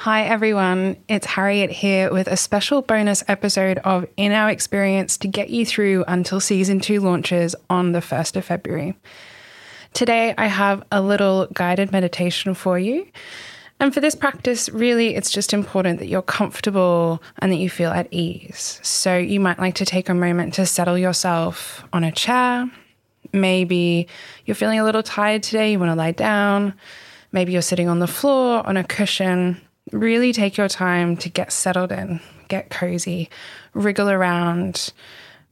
Hi, everyone. It's Harriet here with a special bonus episode of In Our Experience to get you through until season two launches on the 1st of February. Today, I have a little guided meditation for you. And for this practice, really, it's just important that you're comfortable and that you feel at ease. So, you might like to take a moment to settle yourself on a chair. Maybe you're feeling a little tired today, you want to lie down. Maybe you're sitting on the floor on a cushion really take your time to get settled in, get cozy, wriggle around,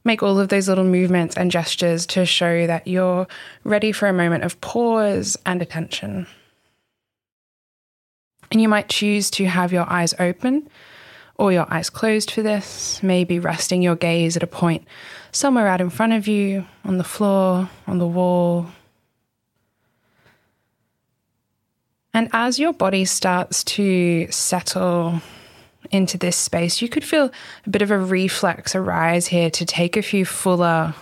make all of those little movements and gestures to show that you're ready for a moment of pause and attention. And you might choose to have your eyes open or your eyes closed for this, maybe resting your gaze at a point somewhere out in front of you, on the floor, on the wall, And as your body starts to settle into this space, you could feel a bit of a reflex arise here to take a few fuller,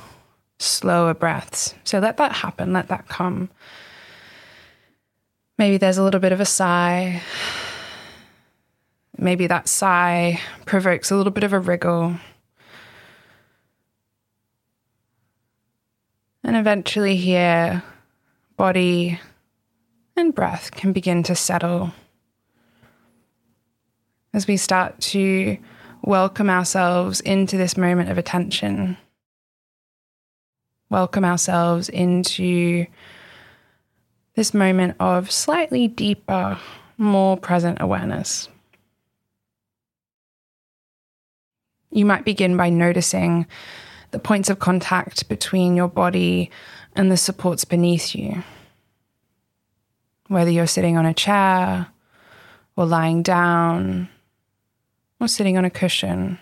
slower breaths. So let that happen, let that come. Maybe there's a little bit of a sigh. Maybe that sigh provokes a little bit of a wriggle. And eventually, here, body and breath can begin to settle as we start to welcome ourselves into this moment of attention. Welcome ourselves into this moment of slightly deeper, more present awareness. You might begin by noticing the points of contact between your body and the supports beneath you whether you're sitting on a chair or lying down or sitting on a cushion.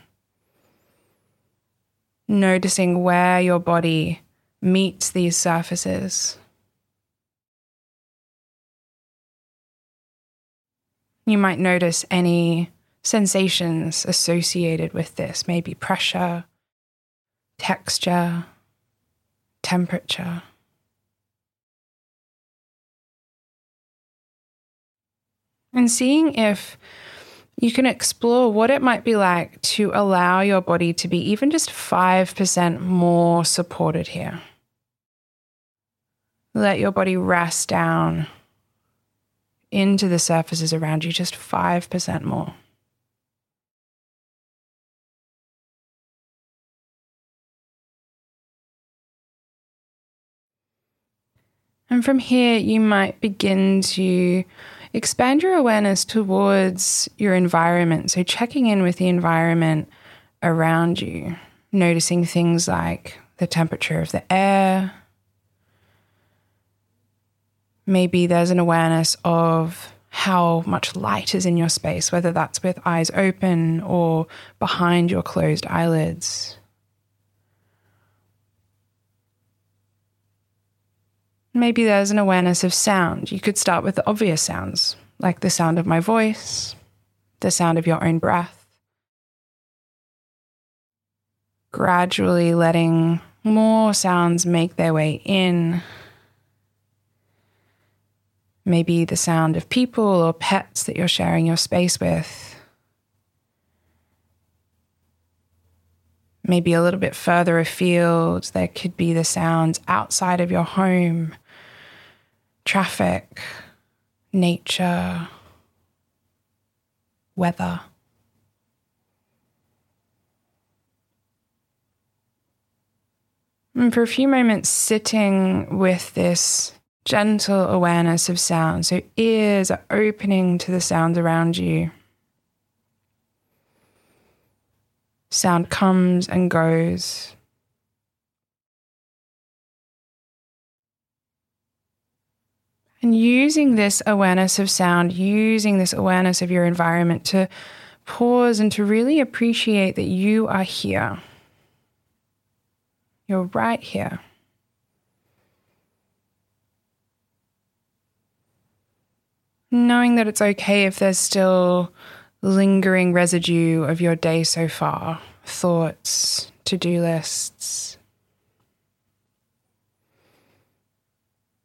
Noticing where your body meets these surfaces. You might notice any sensations associated with this, maybe pressure, texture, temperature. And seeing if you can explore what it might be like to allow your body to be even just 5% more supported here. Let your body rest down into the surfaces around you just 5% more. And from here, you might begin to expand your awareness towards your environment. So, checking in with the environment around you, noticing things like the temperature of the air. Maybe there's an awareness of how much light is in your space, whether that's with eyes open or behind your closed eyelids. Maybe there's an awareness of sound. You could start with the obvious sounds, like the sound of my voice, the sound of your own breath. Gradually letting more sounds make their way in. Maybe the sound of people or pets that you're sharing your space with. Maybe a little bit further afield, there could be the sounds outside of your home traffic, nature, weather. And for a few moments, sitting with this gentle awareness of sound. So, ears are opening to the sounds around you. Sound comes and goes. And using this awareness of sound, using this awareness of your environment to pause and to really appreciate that you are here. You're right here. Knowing that it's okay if there's still lingering residue of your day so far, thoughts, to do lists,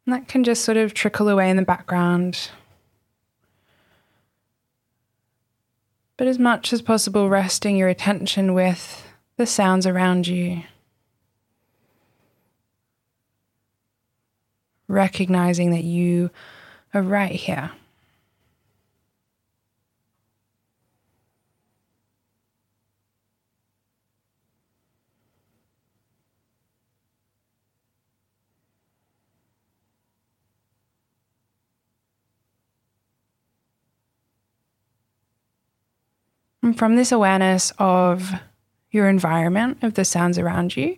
And that can just sort of trickle away in the background. but as much as possible, resting your attention with the sounds around you. Recognizing that you are right here. And from this awareness of your environment, of the sounds around you,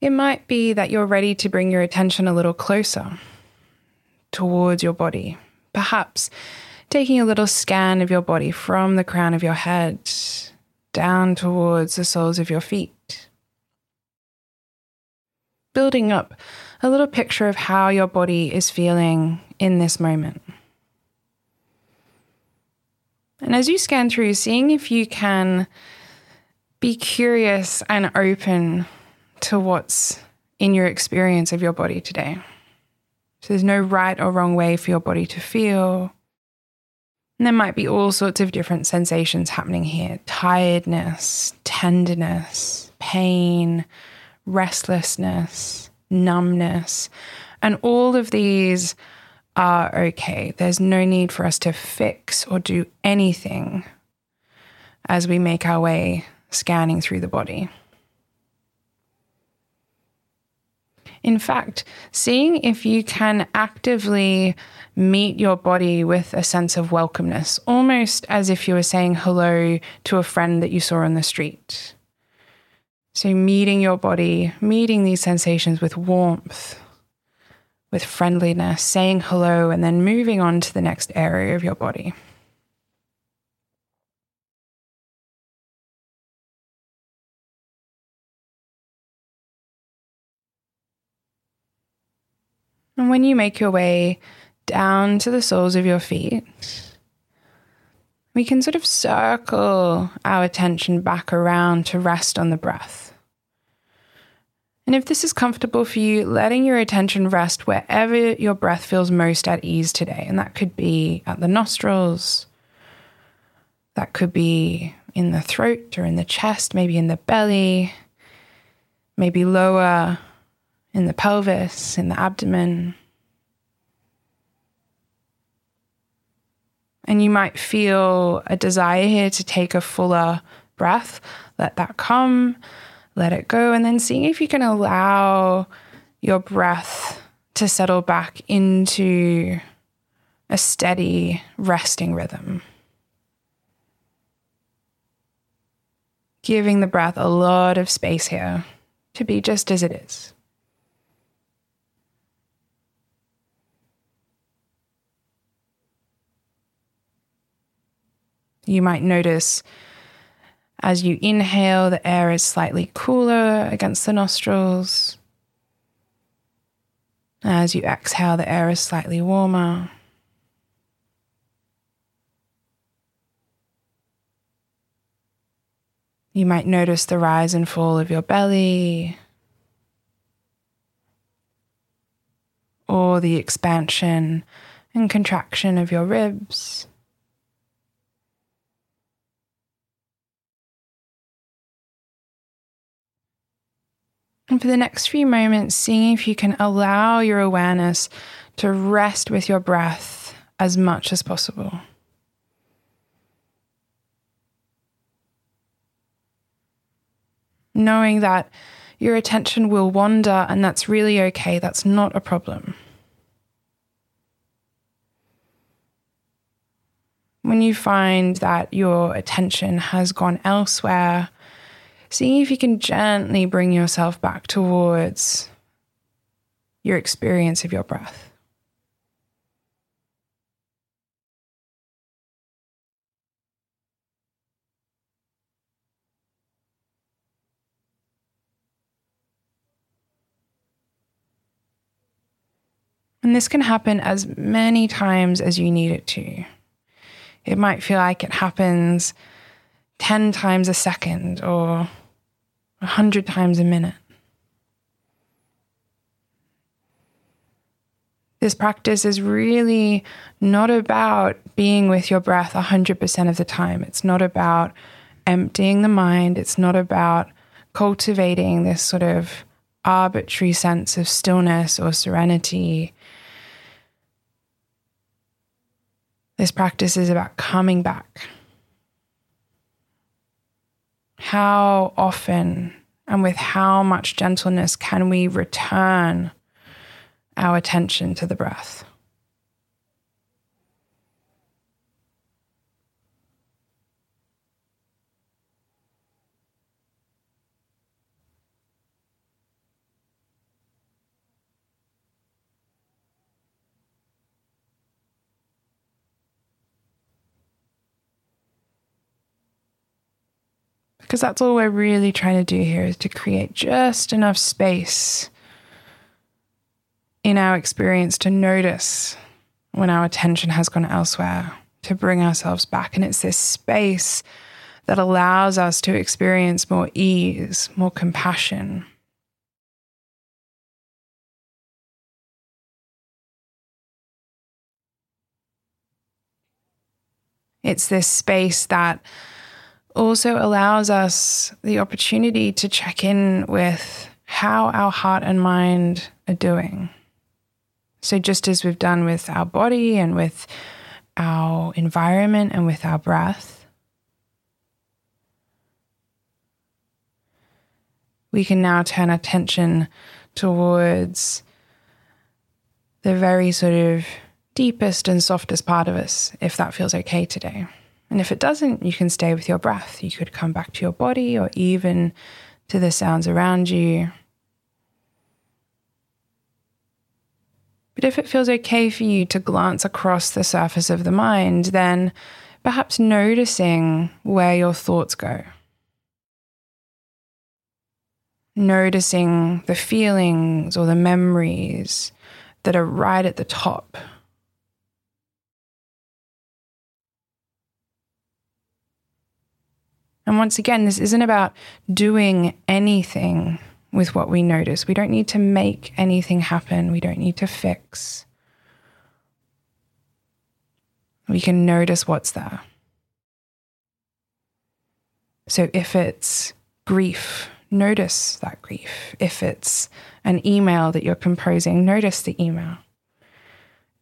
it might be that you're ready to bring your attention a little closer towards your body. Perhaps taking a little scan of your body from the crown of your head down towards the soles of your feet. Building up a little picture of how your body is feeling in this moment. And as you scan through, seeing if you can be curious and open to what's in your experience of your body today. So there's no right or wrong way for your body to feel. And there might be all sorts of different sensations happening here tiredness, tenderness, pain, restlessness, numbness. And all of these are okay. There's no need for us to fix or do anything as we make our way scanning through the body. In fact, seeing if you can actively meet your body with a sense of welcomeness, almost as if you were saying hello to a friend that you saw on the street. So, meeting your body, meeting these sensations with warmth, with friendliness, saying hello, and then moving on to the next area of your body. And when you make your way down to the soles of your feet, we can sort of circle our attention back around to rest on the breath. And if this is comfortable for you, letting your attention rest wherever your breath feels most at ease today. And that could be at the nostrils, that could be in the throat or in the chest, maybe in the belly, maybe lower in the pelvis, in the abdomen. And you might feel a desire here to take a fuller breath. Let that come let it go, and then seeing if you can allow your breath to settle back into a steady resting rhythm. Giving the breath a lot of space here to be just as it is. You might notice as you inhale, the air is slightly cooler against the nostrils. As you exhale, the air is slightly warmer. You might notice the rise and fall of your belly or the expansion and contraction of your ribs. And for the next few moments, seeing if you can allow your awareness to rest with your breath as much as possible. Knowing that your attention will wander and that's really okay, that's not a problem. When you find that your attention has gone elsewhere, seeing if you can gently bring yourself back towards your experience of your breath. And this can happen as many times as you need it to. It might feel like it happens 10 times a second or 100 times a minute. This practice is really not about being with your breath 100% of the time. It's not about emptying the mind. It's not about cultivating this sort of arbitrary sense of stillness or serenity. This practice is about coming back. How often and with how much gentleness can we return our attention to the breath? Because that's all we're really trying to do here is to create just enough space in our experience to notice when our attention has gone elsewhere, to bring ourselves back. And it's this space that allows us to experience more ease, more compassion. It's this space that also allows us the opportunity to check in with how our heart and mind are doing. So, just as we've done with our body and with our environment and with our breath, we can now turn attention towards the very sort of deepest and softest part of us, if that feels okay today. And if it doesn't, you can stay with your breath. You could come back to your body or even to the sounds around you. But if it feels okay for you to glance across the surface of the mind, then perhaps noticing where your thoughts go. Noticing the feelings or the memories that are right at the top And once again, this isn't about doing anything with what we notice. We don't need to make anything happen, we don't need to fix. We can notice what's there. So if it's grief, notice that grief. If it's an email that you're composing, notice the email.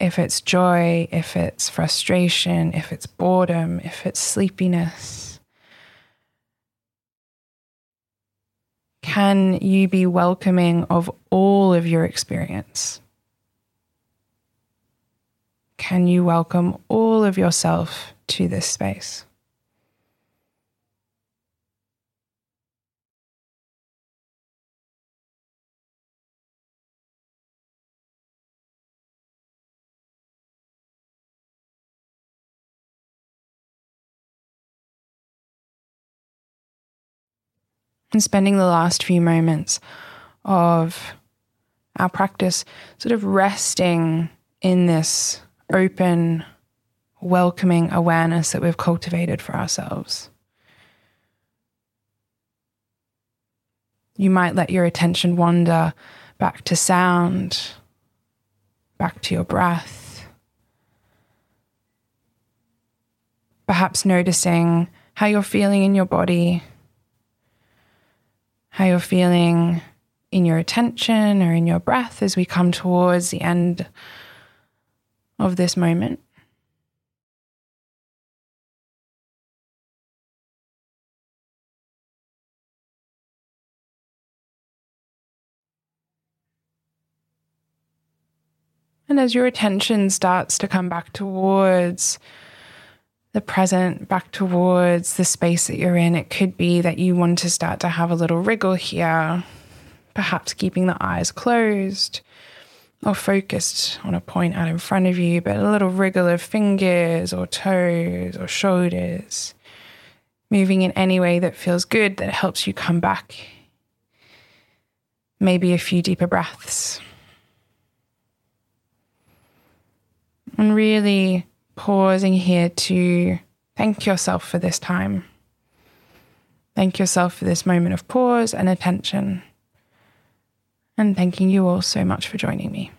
If it's joy, if it's frustration, if it's boredom, if it's sleepiness, Can you be welcoming of all of your experience? Can you welcome all of yourself to this space? And spending the last few moments of our practice sort of resting in this open, welcoming awareness that we've cultivated for ourselves. You might let your attention wander back to sound, back to your breath. Perhaps noticing how you're feeling in your body how you're feeling in your attention or in your breath as we come towards the end of this moment. And as your attention starts to come back towards the present back towards the space that you're in. It could be that you want to start to have a little wriggle here, perhaps keeping the eyes closed or focused on a point out in front of you, but a little wriggle of fingers or toes or shoulders, moving in any way that feels good, that helps you come back. Maybe a few deeper breaths. And really pausing here to thank yourself for this time. Thank yourself for this moment of pause and attention. And thanking you all so much for joining me.